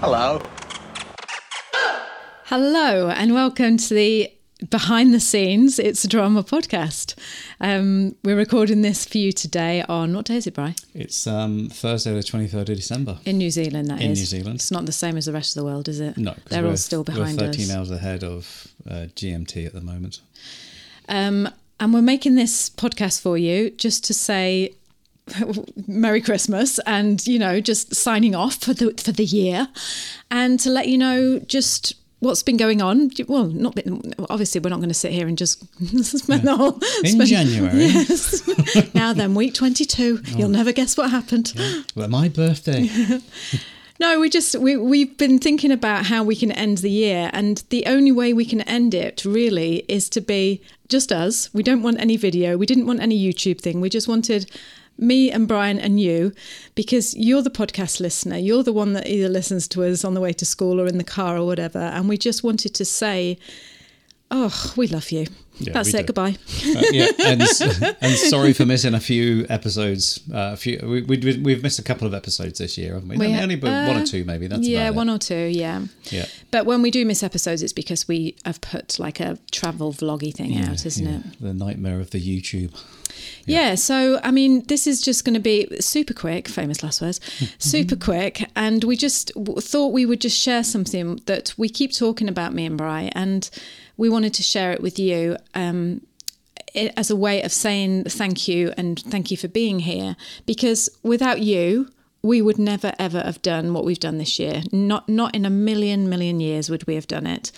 Hello. Hello, and welcome to the behind the scenes It's a Drama podcast. Um, we're recording this for you today on what day is it, Bri? It's um, Thursday, the 23rd of December. In New Zealand, that is. In New Zealand. It's not the same as the rest of the world, is it? No, they're we're, all still behind We're 13 us. hours ahead of uh, GMT at the moment. Um, and we're making this podcast for you just to say Merry Christmas and you know just signing off for the for the year, and to let you know just what's been going on. Well, not been, obviously we're not going to sit here and just spend the whole In spend- January. Yes. now then, week twenty two. You'll oh. never guess what happened. Well, my birthday. No, we just we we've been thinking about how we can end the year, and the only way we can end it really is to be just us. We don't want any video. We didn't want any YouTube thing. We just wanted me and Brian and you, because you're the podcast listener. You're the one that either listens to us on the way to school or in the car or whatever, and we just wanted to say, "Oh, we love you." Yeah, That's it. do. Goodbye. Uh, yeah, and, and sorry for missing a few episodes. Uh, a few we, we, we've missed a couple of episodes this year, haven't we? We only, but one uh, or two, maybe. That's yeah, one or two. Yeah. Yeah. But when we do miss episodes, it's because we have put like a travel vloggy thing Yeah, out, isn't yeah. it? The nightmare of the YouTube. Yeah. so I mean, this is just going to be super quick, famous last words, super quick. And we just w- thought we would just share something that we keep talking about, me and Bri, and we wanted to share it with you um, as a way of saying thank you and thank you for being here. Because without you, we would never ever have done what we've done this year. Not not in a million million years would we have done it.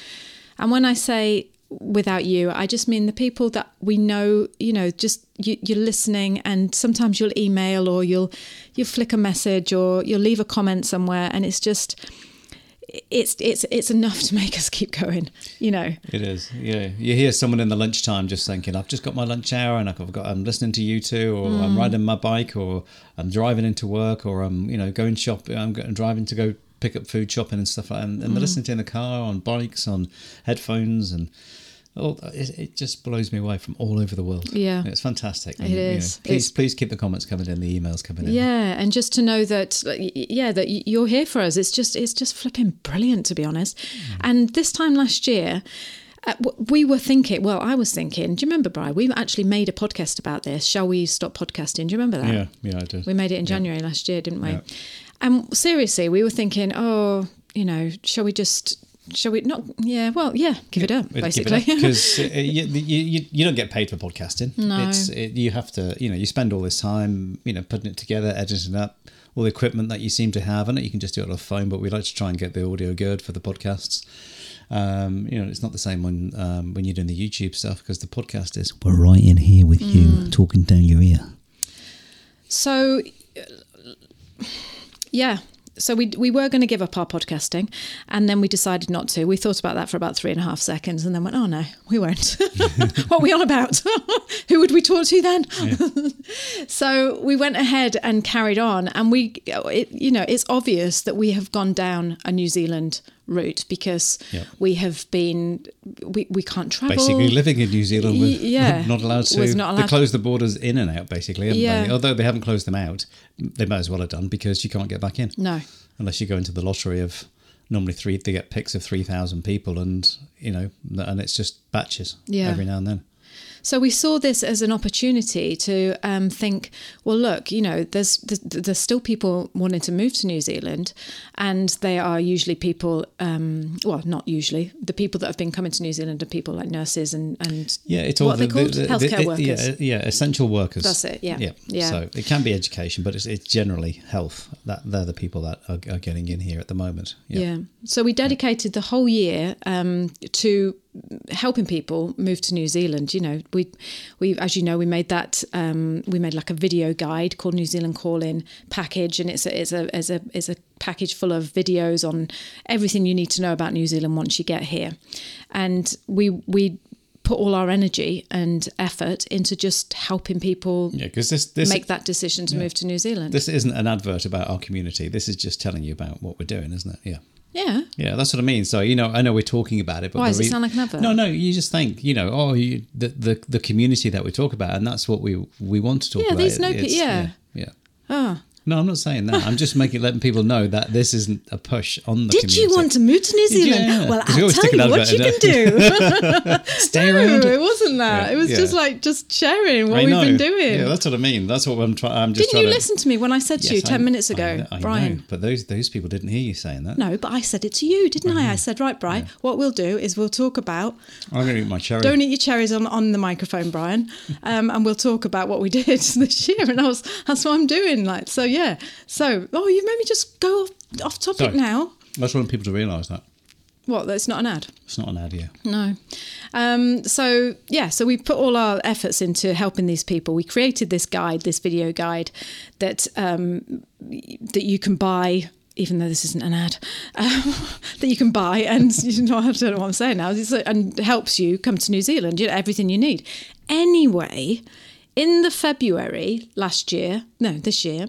And when I say without you, I just mean the people that we know. You know, just you, you're listening, and sometimes you'll email or you'll you'll flick a message or you'll leave a comment somewhere, and it's just it's it's it's enough to make us keep going. You know. It is. Yeah. You hear someone in the lunchtime just thinking, I've just got my lunch hour and I've got I'm listening to you two or Mm. I'm riding my bike or I'm driving into work or I'm, you know, going shopping I'm driving to go pick up food shopping and stuff like that. And, and they're Mm. listening to in the car on bikes, on headphones and Oh, it, it just blows me away from all over the world. Yeah. it's fantastic. It you know, please, It's- please keep the comments coming in, the emails coming in. Yeah, and just to know that, yeah, that you're here for us. It's just, it's just flipping brilliant, to be honest. And this time last year, uh, we were thinking. Well, I was thinking. Do you remember, Brian? We actually made a podcast about this. Shall we stop podcasting? Do you remember that? yeah, yeah, I do. We made it in January last year, didn't we? Yeah. And seriously, we were thinking, oh, you know, shall we just, shall we not? Yeah, well, yeah, give it up, basically. because uh, you, you, you don't get paid for podcasting. No. it's it, you have to you know you spend all this time you know putting it together, editing it up, all the equipment that you seem to have, and you can just do it on a phone. But we like to try and get the audio good for the podcasts. Um, you know, it's not the same when um, when you're doing the YouTube stuff because the podcast is we're right in here with Mm. you, talking down your ear. So, yeah. So we we were going to give up our podcasting, and then we decided not to. We thought about that for about three and a half seconds, and then went, "Oh no, we won't. what are we on about? Who would we talk to then?" so we went ahead and carried on, and we, it, you know, it's obvious that we have gone down a New Zealand route because Yep. we have been we, we can't travel. Basically, living in New Zealand, with, yeah. not allowed to. Not They allowed- closed the borders in and out, basically. Yeah. they? Although they haven't closed them out, they might as well have done because you can't get back in. No. unless you go into the lottery of normally three they get picks of 3000 people and you know and it's just batches Yeah. every now and then So we saw this as an opportunity to um, think, well, look, you know, there's, there's still people wanting to move to New Zealand, and they are usually people, um, well, not usually, the people that have been coming to New Zealand are people like nurses and and yeah it's all what are they the- called the- the- healthcare workers. yeah, yeah essential workers That's it, yeah. yeah Yeah. so it can be education but it's, it's generally health that they're the people that are, are getting in here at the moment Yeah. So we dedicated the whole year um, to helping people move to New Zealand. You know, we we as you know we made that um, we made like a video guide called New Zealand Calling package, and it's a it's a it's a it's a package full of videos on everything you need to know about New Zealand once you get here, and we we put all our energy and effort into just helping people yeah this this make that decision to move to New Zealand. this isn't an advert about our community this is just telling you about what we're doing isn't it yeah yeah. Yeah, that's what I mean. So you know, I know we're talking about it, but Why, does it sound like an advert? No, no. You just think, you know, oh, you, the the the community that we talk about, and that's what we we want to talk about. Yeah, about. these no It's- yeah. yeah, Oh, No, I'm not saying that. I'm just making letting people know that this isn't a push on the Did community. you want to move to New Zealand? Yeah, well, we I'll tell you what you can do. Stay no, around. it wasn't that. Yeah, it was yeah. just like just sharing what I we've know. been doing. Yeah, that's what I mean. That's what I'm trying. I'm just Didn't you to, listen to me when I said to you Yes, 10 I- minutes ago, know- I know, Brian? but those those people didn't hear you saying that. No, but I said it to you, didn't I? I said, right, Brian, what we'll do is we'll talk about, I'm going to eat my cherry. don't eat your cherries on, on the microphone, Brian, um, and we'll talk about what we did this year. And I was, that's what I'm doing. Like, so yeah. So, oh, you made me just go off, off topic Sorry. now. I just want people to realise that What, that's not an ad? it's not an idea. No. Um, so yeah, so we put all our efforts into helping these people. We created this guide, this video guide that um, that you can buy. Even though this isn't an ad, um, that you can buy, and you know, I don't know what I'm saying now, It's, and helps you come to New Zealand. You know, everything you need. Anyway, in the February last year, no, this year,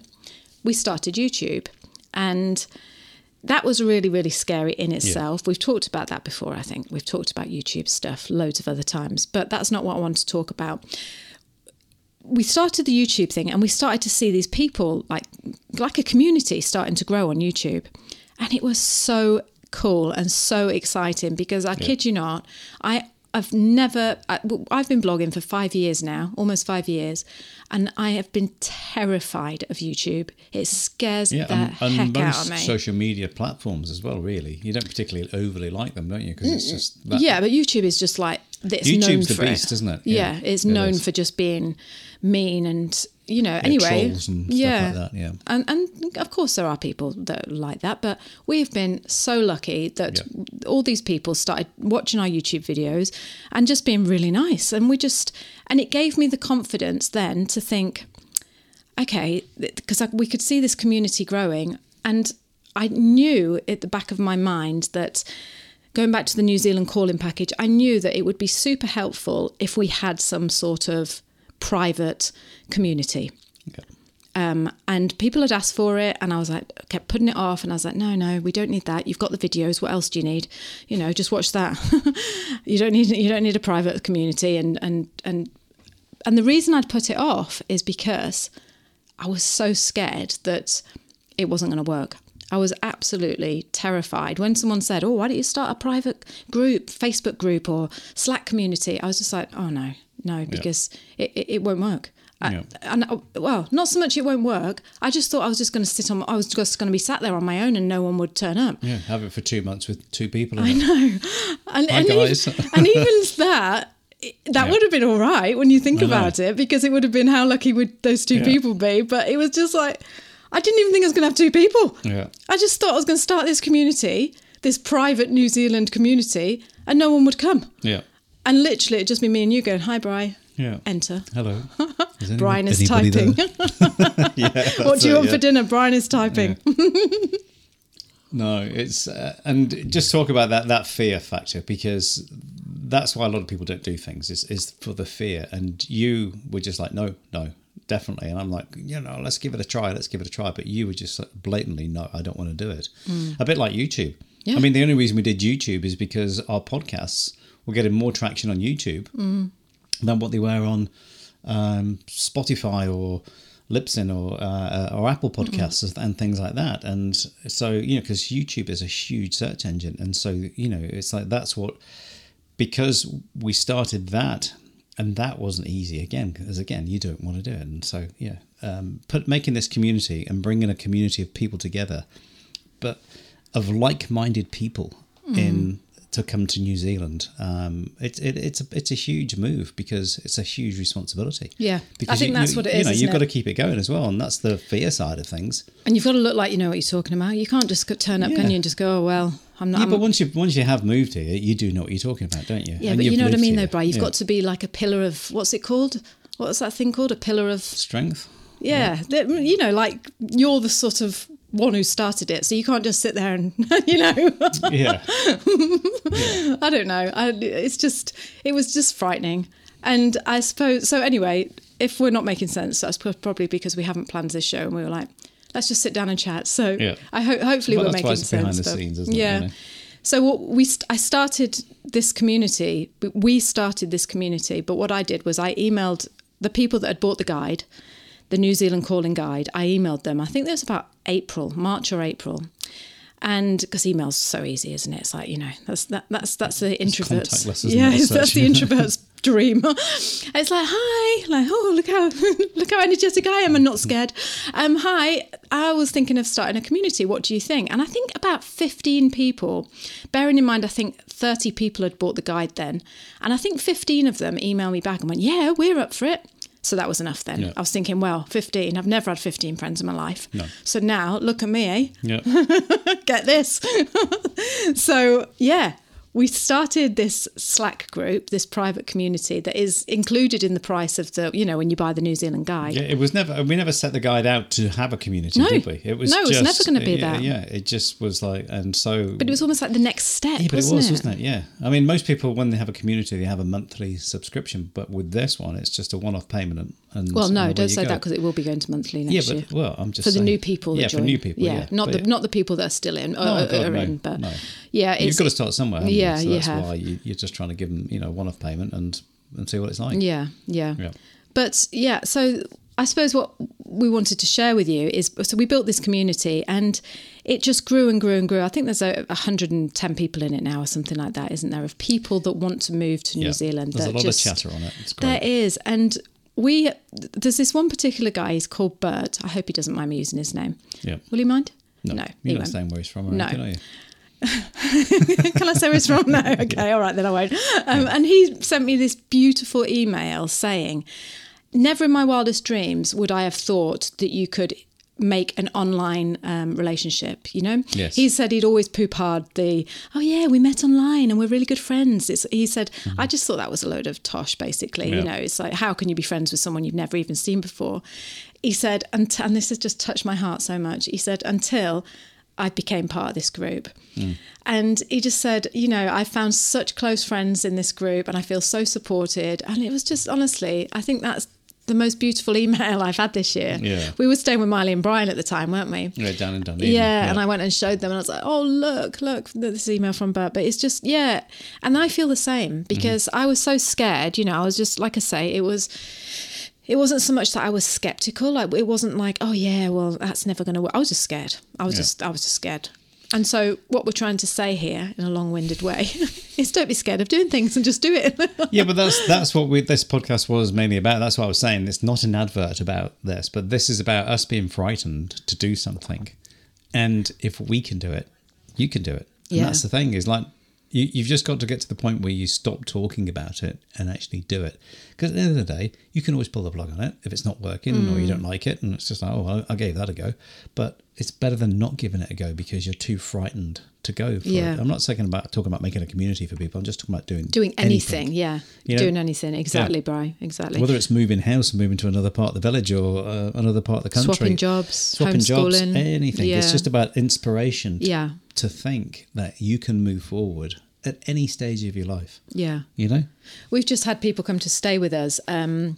we started YouTube, and that was really, really scary in itself. We've talked about that before, I think. We've talked about YouTube stuff loads of other times, but that's not what I want to talk about. We started the YouTube thing and we started to see these people like like a community starting to grow on YouTube. And it was so cool and so exciting because I kid you not, I I've never I, I've been blogging for 5 years now, almost 5 years, and I have been terrified of YouTube. It scares Yeah, the and, and heck out most of me. social media platforms as well. Really, you don't particularly overly like them, don't you? Because it's just that, yeah, but YouTube is just like it's known YouTube's the for beast, it. isn't it? Yeah, Yeah, it's it known is. for just being mean and you know. Yeah, anyway, trolls and stuff yeah, like that. Yeah, and and of course there are people that like that, but we've been so lucky that all these people started watching our YouTube videos and just being really nice, and we just and it gave me the confidence then to think, okay, because we could see this community growing, and I knew at the back of my mind that. Going back to the New Zealand calling package, I knew that it would be super helpful if we had some sort of private community. Okay. Um, and people had asked for it, and I was like, kept putting it off, and I was like, no, no, we don't need that. You've got the videos. What else do you need? You know, just watch that. you don't need you don't need a private community, and and and and the reason I'd put it off is because I was so scared that it wasn't going to work. I was absolutely terrified when someone said, "Oh, why don't you start a private group, Facebook group or Slack community?" I was just like, "Oh no, no, because it, it, it won't work." I- Yeah. and uh, well, not so much it won't work. I just thought I was just going to sit on. I was just going to be sat there on my own, and no one would turn up. yeah. Have it for two months with two people. in I it. know, and, Hi, and, guys. Even, and even that. That Yeah. would have been all right when you think I know. about it, because it would have been how lucky would those two Yeah. people be. But it was just like I didn't even think I was going to have two people. Yeah. I just thought I was going to start this community, this private New Zealand community, and no one would come. Yeah. And literally, it'd just be me and you going, "Hi, Bri." Yeah. Enter. Hello. Is anyone- Brian is typing. yeah. what do you it, want yeah. for dinner? Brian is typing. No, it's uh, and just talk about that that fear factor because that's why a lot of people don't do things is is for the fear. And you were just like, no, no, definitely. And I'm like, you know, let's give it a try, let's give it a try. But you were just blatantly, no, I don't want to do it. A bit like YouTube. Yeah. I mean, the only reason we did YouTube is because our podcasts were getting more traction on YouTube than what they were on um, Spotify or Libsyn or uh, or Apple Podcasts and things like that. And so you know, because YouTube is a huge search engine, and so you know, it's like that's what because we started that. And that wasn't easy again, because again, you don't want to do it, and so yeah, um, put making this community and bringing a community of people together, but of like-minded people in to come to New Zealand. Um, it, it, it's a it's a huge move because it's a huge responsibility. Yeah. I because think you, that's you, what it is. You know, you've got to keep it going as well, and that's the fear side of things. And you've got to look like you know what you're talking about. You can't just turn up, can you, and just go, "Oh well, I'm not." Yeah, I'm, but once you once you have moved here, you do know what you're talking about, don't you? yeah, And but you know what I mean, here. though, Brian. You've Yeah. got to be like a pillar of what's it called? What's that thing called? A pillar of strength. yeah. that- You know, like you're the sort of one who started it, so you can't just sit there and you know. Yeah, I don't know. I, it's just it was just frightening, and I suppose so. Anyway, if we're not making sense, that's probably because we haven't planned this show, and we were like, let's just sit down and chat. So Yeah. I hope hopefully Well, we're that's why making it's behind sense. the scenes, isn't it, yeah. So what we st- I started this community. We started this community, but what I did was I emailed the people that had bought the guide. The New Zealand Calling Guide. I emailed them. I think that was about April, March or April. And because email's so easy, isn't it? It's like you know, that's that, that's that's the introverts. yeah, that's the introvert's dream. it's like hi, like oh look how look how energetic I am and not scared. Um, hi, I was thinking of starting a community. What do you think? And I think about fifteen people. Bearing in mind, I think thirty people had bought the guide then, and I think fifteen of them emailed me back and went, yeah, we're up for it. So that was enough then. Yeah. I was thinking, well, 15. I've never had 15 friends in my life. No. So now look at me, eh? Yeah. get this. so, yeah, we started this Slack group, this private community that is included in the price of the, you know, when you buy the New Zealand guide. Yeah, it was never. We never set the guide out to have a community, No. did we? It was No, it was never gonna be yeah, that. Yeah, it just was like, and so. But it was almost like the next step, Yeah, but wasn't it was, it? wasn't it? Yeah. I mean, most people when they have a community, they have a monthly subscription, but with this one, it's just a one-off payment. And, Well, no, don't say go. that because it will be going to monthly next year. Yeah, but year. well, I'm just For the new people, that Yeah, for new people. Yeah, not But the it- not the people that are still in or, No, or God, are no, in, but yeah, You've got to start somewhere. haven't Yeah, you? So you that's have. why you, you're just trying to give them, you know, one-off payment and and see what it's like. Yeah, yeah. Yeah. But yeah, so I suppose what we wanted to share with you is so we built this community and it just grew and grew and grew. I think there's a 110 people in it now or something like that, isn't there? Of people that want to move to New Yeah. Zealand. There's a lot just, of chatter on it. There is. And we, there's this one particular guy, he's called Bert. I hope he doesn't mind me using his name. Yeah. Will he mind? No, no you're not won't. saying where he's from, or No. anything, are you? Can I say where it's from? No. Okay. All right. Then I won't. Um, and he sent me this beautiful email saying, "Never in my wildest dreams would I have thought that you could." Make an online um, relationship, you know. Yes. He said he'd always poop-hard the, oh yeah, we met online and we're really good friends. It's, he said, I just thought that was a load of tosh, basically. Mm-hmm. Yeah. You know, it's like how can you be friends with someone you've never even seen before? He said, and, and this has just touched my heart so much. He said, until I became part of this group. Hmm. And he just said, you know, I found such close friends in this group and I feel so supported. And it was just honestly, I think that's the most beautiful email I've had this year. Yeah. We were staying with Miley and Brian at the time, weren't we? Yeah, down in Dunedin. Yeah, and I went and showed them, and I was like, "Oh, look, look, this email from Bert." But it's just, yeah, and I feel the same because mm-hmm. I was so scared. You know, I was just like I say, it was, it wasn't so much that I was skeptical. Like it wasn't like, oh yeah, well that's never going to work. I was just scared. I was Yeah. just, I was just scared. And so, what we're trying to say here, in a long-winded way, is don't be scared of doing things and just do it. yeah, but that's that's what we, this podcast was mainly about. That's what I was saying. It's not an advert about this, but this is about us being frightened to do something, and if we can do it, you can do it. And Yeah. that's the thing. Is like you, you've just got to get to the point where you stop talking about it and actually do it. Because at the end of the day, you can always pull the plug on it if it's not working or you don't like it, and it's just like, oh, well, I gave that a go. But it's better than not giving it a go because you're too frightened to go for Yeah. it. I'm not talking about talking about making a community for people. I'm just talking about doing doing anything, yeah, You know? doing anything, exactly, Bri, exactly. whether it's moving house and moving to another part of the village or uh, another part of the country, Swapping jobs, swapping jobs, anything. It's just about inspiration. to- Yeah. To think that you can move forward at any stage of your life. yeah. You know. We've just had people come to stay with us. Um,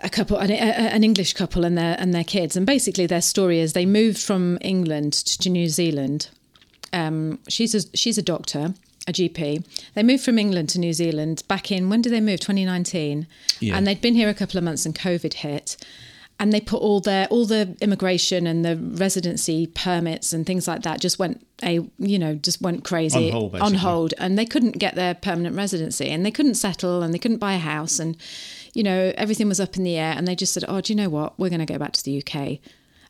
a couple, an, an English couple, and their and their kids, and basically their story is they moved from England to New Zealand. Um, she's a she's a doctor, a GP. They moved from England to New Zealand back in when did they move? 2019, Yeah. and they'd been here a couple of months, and COVID hit. And they put all their all the immigration and the residency permits and things like that just went a you know just went crazy On hold, on hold. And they couldn't get their permanent residency and they couldn't settle and they couldn't buy a house. And you know everything was up in the air and they just said oh do you know what? We're going to go back to the UK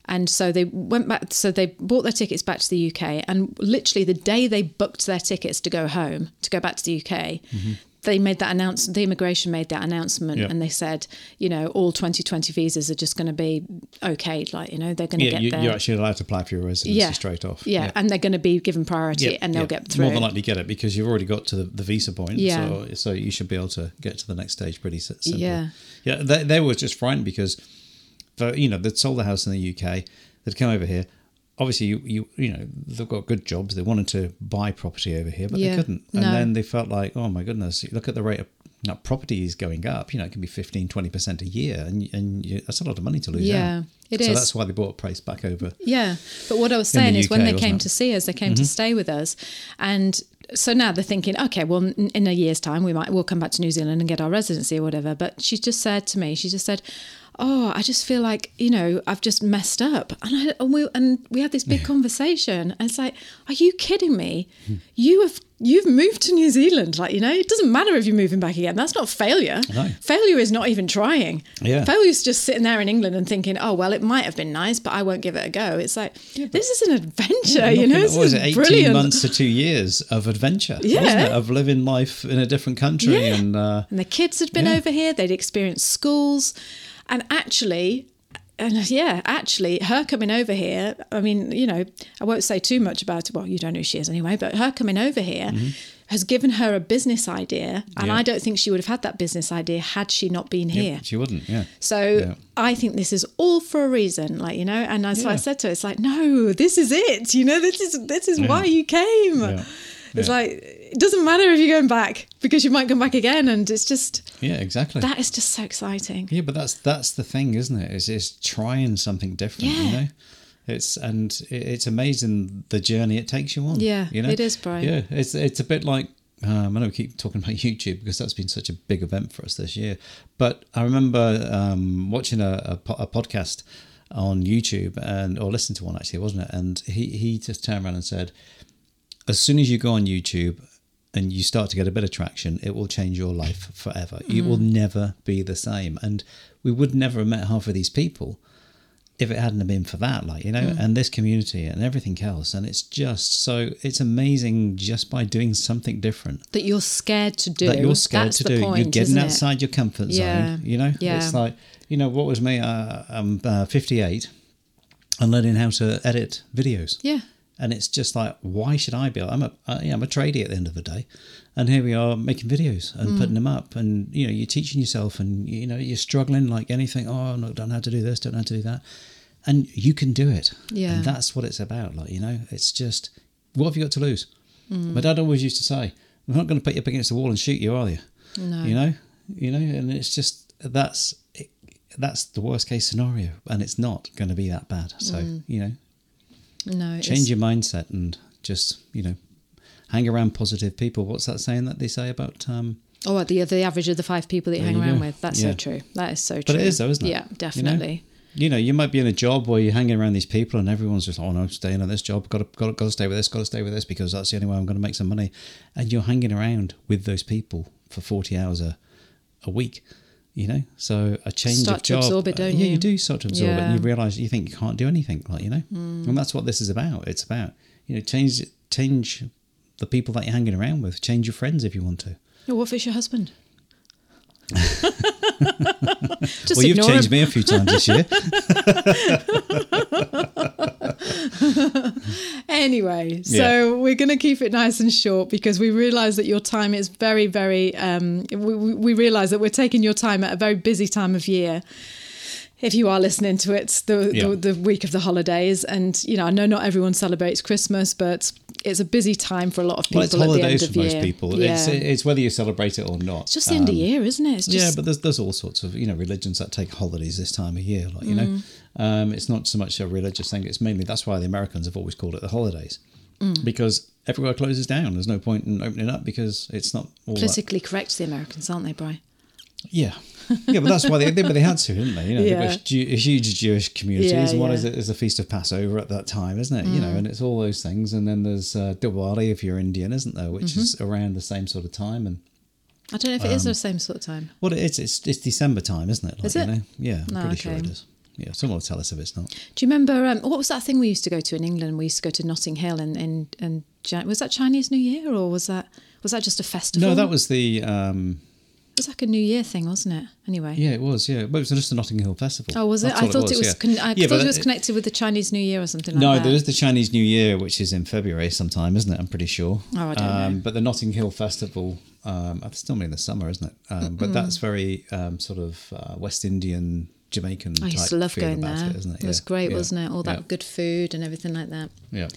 and so they went back so they bought their tickets back to the UK and literally the day they booked their tickets to go home to go back to the UK mm-hmm. They made that announcement the immigration made that announcement. Yeah. and they said you know all 2020 visas are just going to be okay like you know they're going to Yeah, get you, there you're actually allowed to apply for your residency yeah straight off. yeah, and they're going to be given priority and they'll get through More than likely get it because you've already got to the, the visa point. Yeah. So, so you should be able to get to the next stage pretty si- simply. Yeah. Yeah. They, they were just frightened because, for, you know, they'd sold the house in the UK. They'd come over here. Obviously, you, you you know they've got good jobs. They wanted to buy property over here, but Yeah. they couldn't. And No. then they felt like, oh my goodness, look at the rate of know, property is going up. You know, it can be 15, 20% a year, and and you, that's a lot of money to lose. Yeah, out. it so is. that's why they bought a place back over. Yeah, but what I was saying is when they came it? to see us, they came Mm-hmm. to stay with us, and so now they're thinking, okay, well, in a year's time, we might we'll come back to New Zealand and get our residency or whatever. But she just said to me, she just said, oh, I just feel like you know I've just messed up, and I, and we and we had this big conversation, and it's like, are you kidding me? Hmm. You have you've moved to New Zealand, like you know, it doesn't matter if you're moving back again. That's not failure. No. Failure is not even trying. Yeah. Failure is just sitting there in England and thinking, oh well, it might have been nice, but I won't give it a go. It's like this is an adventure, you know. At, what was it, 18 brilliant. months to two years of adventure, Yeah. Of living life in a different country. Yeah. And uh, And the kids had been Yeah. over here, they'd experienced schools. And actually, and yeah, actually, her coming over here, I mean, you know, I won't say too much about it. Well, you don't know who she is anyway, but her coming over here has given her a business idea. And Mm-hmm. Yeah. I don't think she would have had that business idea had she not been here. she wouldn't, yeah. So Yeah. I think this is all for a reason, like you know. And as I said to her, it's like, no, this is it. You know, this is this is why you came. Yeah. It's Yeah. like it doesn't matter if you're going back because you might come back again, and it's just Yeah, exactly. that is just so exciting. Yeah, but that's that's the thing, isn't it? Is is trying something different. You Yeah. know, it's and it's amazing the journey it takes you on. Yeah, you know, it is, Brian. Yeah, it's it's a bit like um, I know we keep talking about YouTube because that's been such a big event for us this year. But I remember um, watching a, a, po- a podcast on YouTube and or listening to one actually, wasn't it? And he he just turned around and said, as soon as you go on YouTube and you start to get a bit of traction, it will change your life forever. You will never be the same. And we would never have met half of these people if it hadn't have been for that, like, you know, and this community and everything else. And it's just so, it's amazing just by doing something different That you're scared to do. that you're scared That's to do. Point, you're getting isn't it? outside your comfort Yeah. zone, you know? Yeah. It's like, you know, what was me? Uh, I'm uh, 58 and learning how to edit videos. Yeah. And it's just like, why should I be? I'm a, yeah, I'm a tradie at the end of the day, and here we are making videos and Mm. putting them up, and you know, you're teaching yourself, and you know, you're struggling like anything. Oh, i don't know how to do this, don't know how to do that, and you can do it. Yeah. and that's what it's about. Like you know, it's just what have you got to lose? Mm. My dad always used to say, "I'm not going to put you up against the wall and shoot you, are you?" No. You know, you know, and it's just that's it, that's the worst case scenario, and it's not going to be that bad. So Mm. you know, No. change your mindset and just you know hang around positive people what's that saying that they say about um Oh, the the average of the five people that you hang you around go. with. That's Yeah. so true. That is so true. but it is though isn't it Yeah, You know? definitely. you know, you might be in a job where you're hanging around these people and everyone's just oh no staying on this job got to got to, got to stay with this got to stay with this because that's the only way i'm going to make some money and you're hanging around with those people for 40 hours a, a week you know so a change Start of to job absorb it, don't yeah you? you do start to absorb it and you realize you think you can't do anything like you know Mm. and that's what this is about it's about you know change change the people that you're hanging around with change your friends if you want to Oh, what if it's your husband? Well, you've changed him. me a few times this year. Anyway, so we're going to keep it nice and short because we realise that your time is very, very. Um, we, we realise that we're taking your time at a very busy time of year. If you are listening to it, the, Yeah. the the week of the holidays, and you know, I know not everyone celebrates Christmas, but it's a busy time for a lot of people well, it's at the end holidays of for most year. people. Yeah. It's, it's whether you celebrate it or not. it's just the end of Um, year, isn't it? It's just, yeah, but there's there's all sorts of you know religions that take holidays this time of year. Like you know, Mm. um, it's not so much a religious thing. It's mainly that's why the Americans have always called it the holidays Mm. because everywhere closes down. There's no point in opening up because it's not all that politically correct, the Americans, aren't they, Bri? Yeah, yeah, but that's why they, they, but they had to, didn't they? You know, Yeah. they've got Jew, huge Jewish communities, Yeah, and one yeah. is, is the feast of Passover at that time, isn't it? You know, and it's all those things, and then there's uh, Diwali if you're Indian, isn't there? Which is Mm-hmm. around the same sort of time, and I don't know if it is Um, the same sort of time. what it is, it's it's December time, isn't it? Like, Is it? You know? Yeah, I'm No, pretty sure it is. Yeah, someone will tell us if it's not. Do you remember um, what was that thing we used to go to in England? We used to go to Notting Hill and in, Jan- was that Chinese New Year or was that was that just a festival? No, that was the um, was like a New Year thing, wasn't it? Anyway. yeah, it was yeah, well, it was just the Notting Hill Festival. Oh, was it? That's I thought it was. yeah. con- I Yeah, thought it was connected with the Chinese New Year or something like that. No, that. there is the Chinese New Year, which is in February sometime, isn't it? I'm pretty sure. Oh, I don't um, know. But the Notting Hill Festival, um, it's still in the summer, isn't it? Um, but that's very um, sort of uh, West Indian, Jamaican. I used type to love going about there. It, isn't it? It was great, yeah, wasn't it? All that yeah, good food and everything like that. Yeah.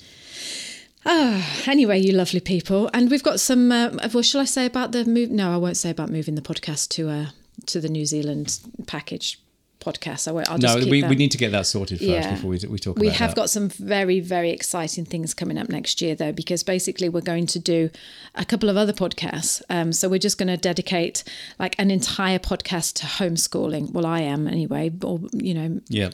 Ah, anyway, you lovely people, and we've got some. Uh, well, shall I say about the move? No, I won't say about moving the podcast to uh, to the New Zealand package podcast. I won't, I'll just no, we, that. we need to get that sorted first Yeah. before we, we talk about it. We have that. got some very, very exciting things coming up next year, though, because basically we're going to do a couple of other podcasts. Um, so we're just going to dedicate like an entire podcast to homeschooling. Well, I am anyway, or you know, yeah.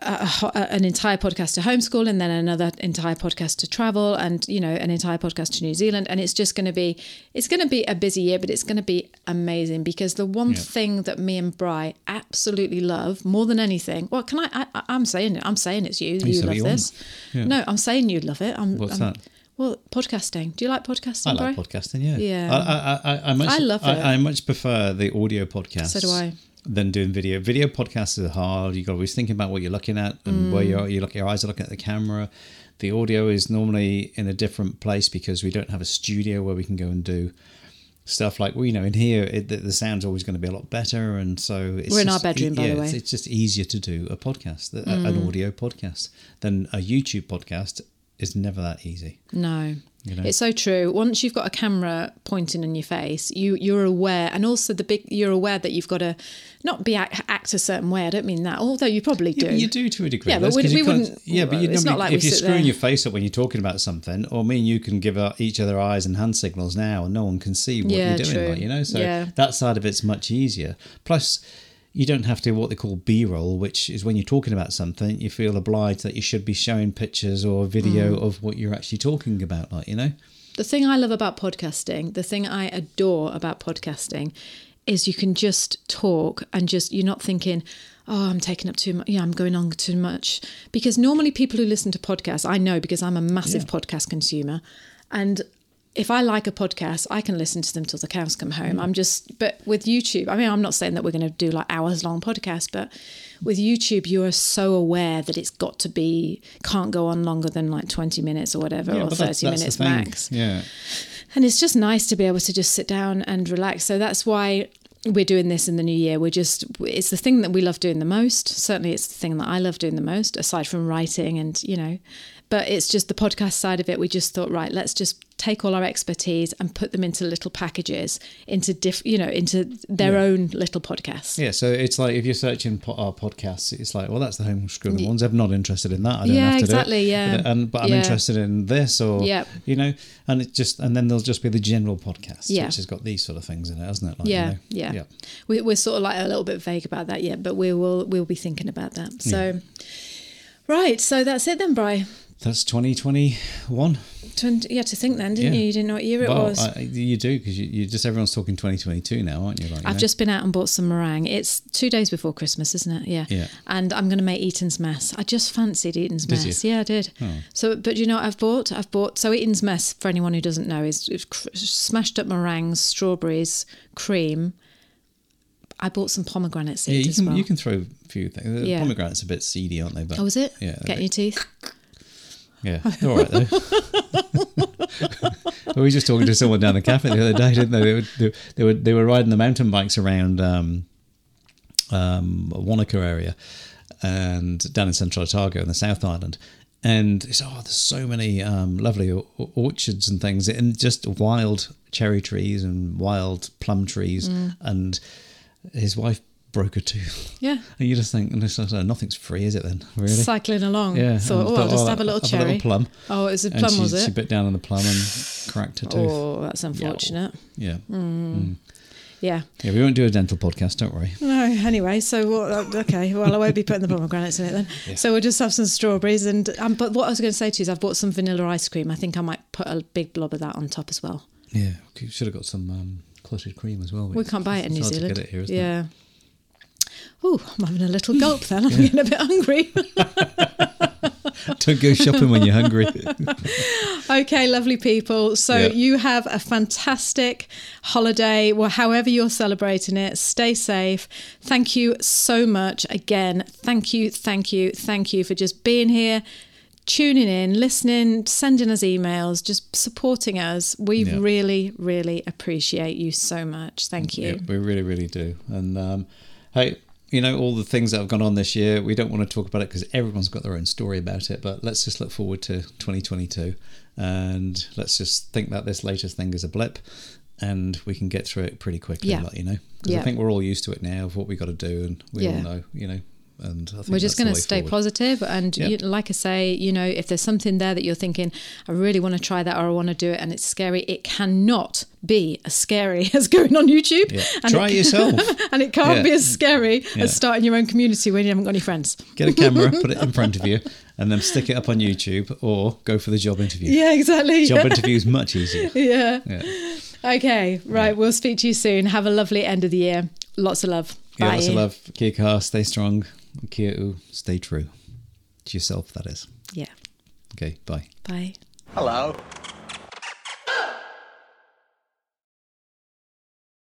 A, a- an entire podcast to homeschool, and then another entire podcast to travel, and you know, an entire podcast to New Zealand. And it's just going to be, it's going to be a busy year, but it's going to be amazing because the one Yeah. thing that me and Bri absolutely love more than anything. Well, can I? I I'm saying it. I'm saying it's you. You love you want. this. Yeah. No, I'm saying you love it. I'm, What's I'm- that? Well, podcasting. Do you like podcasting, I like Bri? podcasting. Yeah, Yeah. I, I, I, I, much, I love it. I, I much prefer the audio podcasts. So do I. Than doing video. Video podcasts are hard. You've got to always thinking about what you're looking at and where Mm. you're. You look, your eyes are looking at the camera. The audio is normally in a different place because we don't have a studio where we can go and do stuff like well, you know, in here it, the, the sound's always going to be a lot better, and so it's We're in our just bedroom, by the way. Mm. It's, it's just easier to do a podcast, a- an audio podcast, than a YouTube podcast. Is never that easy. No. You know? It's so true. Once you've got a camera pointing in your face, you you're aware, and also the big you're aware that you've got to not be act, act a certain way. I don't mean that, although you probably do. Yeah, you do to a degree. Yeah, but we- you we wouldn't- Yeah, but you it's know, not like if you're screwing there. your face up when you're talking about something, or me and you can give each other eyes and hand signals now, and no one can see what Yeah, you're doing. Like, you know, so Yeah. that side of it's much easier. Plus. You don't have to what they call B-roll, which is when you're talking about something, you feel obliged that you should be showing pictures or video Mm. of what you're actually talking about, like you know. The thing I love about podcasting, the thing I adore about podcasting, is you can just talk and just you're not thinking, oh, I'm taking up too much. Yeah, I'm going on too much. Because normally people who listen to podcasts, I know because I'm a massive Yeah. podcast consumer, and if I like a podcast, I can listen to them till the cows come home. Mm. I'm just, but with YouTube, I mean, I'm not saying that we're going to do like hours long podcasts, but with YouTube, you are so aware that it's got to be, can't go on longer than like 20 minutes or whatever, or 30 that's- that's minutes max. Yeah, and it's just nice to be able to just sit down and relax. So that's why we're doing this in the new year. We're just it's the thing that we love doing the most. Certainly it's the thing that i love doing the most aside from writing and you know but it's just the podcast side of it we just thought right let's just take all our expertise and put them into little packages into diff you know into their Yeah. own little podcasts yeah. So it's like if you're searching po- our podcasts, it's like, well, that's the home homeschooling ones. I'm not interested in that. I don't Yeah, have to exactly, do it. yeah. And but I'm Yeah. interested in this, or Yep. you know, and it just and then there'll just be the general podcast, Yeah. which has got these sort of things in it, hasn't it? Like, you yeah, know, yeah, yeah. We, we're sort of like a little bit vague about that yet, but we will we'll be thinking about that. So, right, so that's it then, Bri. That's 2021. 20, yeah, to think then, didn't Yeah. you? You didn't know what year it well, was. I, you do because you, you just everyone's talking 2022 now, aren't you? Like, I've know? just been out and bought some meringue. It's two days before Christmas, isn't it? Yeah. Yeah. And I'm going to make Eton's mess. I just fancied Eton's Did mess. you? Yeah, I did. Oh. So, but you know what I've bought? I've bought so Eton's mess. For anyone who doesn't know, is, cr- smashed up meringues, strawberries, cream. I bought some pomegranate yeah, seeds you as can well. you can throw a few things. Yeah. Pomegranates a bit seedy, aren't they? But Oh, is it? Yeah, Get in your teeth. Yeah, all right though. we were just talking to someone down the cafe the other day, didn't they? They were they, they were they were riding the mountain bikes around um, um, Wanaka area and down in Central Otago in the South Island. And it's oh, there's so many um, lovely or- orchards and things, and just wild cherry trees and wild plum trees. Mm. And his wife broke a tooth. Yeah. And you just think, nothing's free, is it then? Really? Cycling along. Yeah, Thought, and oh, I'll just oh, have a little have cherry. a little plum. Oh, it was a And plum, she, was She it? bit down on the plum and cracked her tooth. Oh, that's unfortunate. Yeah. Yeah. Yeah, we won't do a dental podcast, don't worry. No, anyway, so what, okay, well, I won't be putting the pomegranates in it then. So we'll just have some strawberries. And um, But what I was going to say to you is I've bought some vanilla ice cream. I think I might put a big blob of that on top as well. Yeah, should have got some um, clotted cream as well. We can't buy it in New It's hard to Zealand. get it here, isn't it? Yeah. Oh, I'm having a little gulp then. I'm getting a bit hungry. Don't go shopping when you're hungry. Okay, lovely people. So Yeah. you have a fantastic holiday, well, however you're celebrating it. Stay safe. Thank you so much. Again, thank you, thank you, thank you for just being here, tuning in, listening, sending us emails, just supporting us. We Yeah. really, really appreciate you so much. Thank you. Yeah, we really, really do. And um, hey, you know, all the things that have gone on this year, we don't want to talk about it because everyone's got their own story about it. But let's just look forward to 2022 and let's just think that this latest thing is a blip and we can get through it pretty quickly. Yeah. Like, you know, because Yeah. I think we're all used to it now of what we got to do, and we all know, you know. And I think We're just going to stay forward. positive, and Yeah. you, like I say, you know, if there's something there that you're thinking, I really want to try that, or I want to do it, and it's scary, it cannot be as scary as going on YouTube. Yeah. And Try it, yourself. and it can't Yeah. be as scary Yeah. as starting your own community when you haven't got any friends. Get a camera, put it in front of you, and then stick it up on YouTube, or go for the job interview. Yeah, exactly. Job interview is much easier. yeah. Yeah. Okay, right. We'll speak to you soon. Have a lovely end of the year. Lots of love. Bye. Yeah, lots of love. Kia kaha, stay strong. Kia u, stay true. To yourself, that is. Yeah. Okay, bye. Bye. Hello.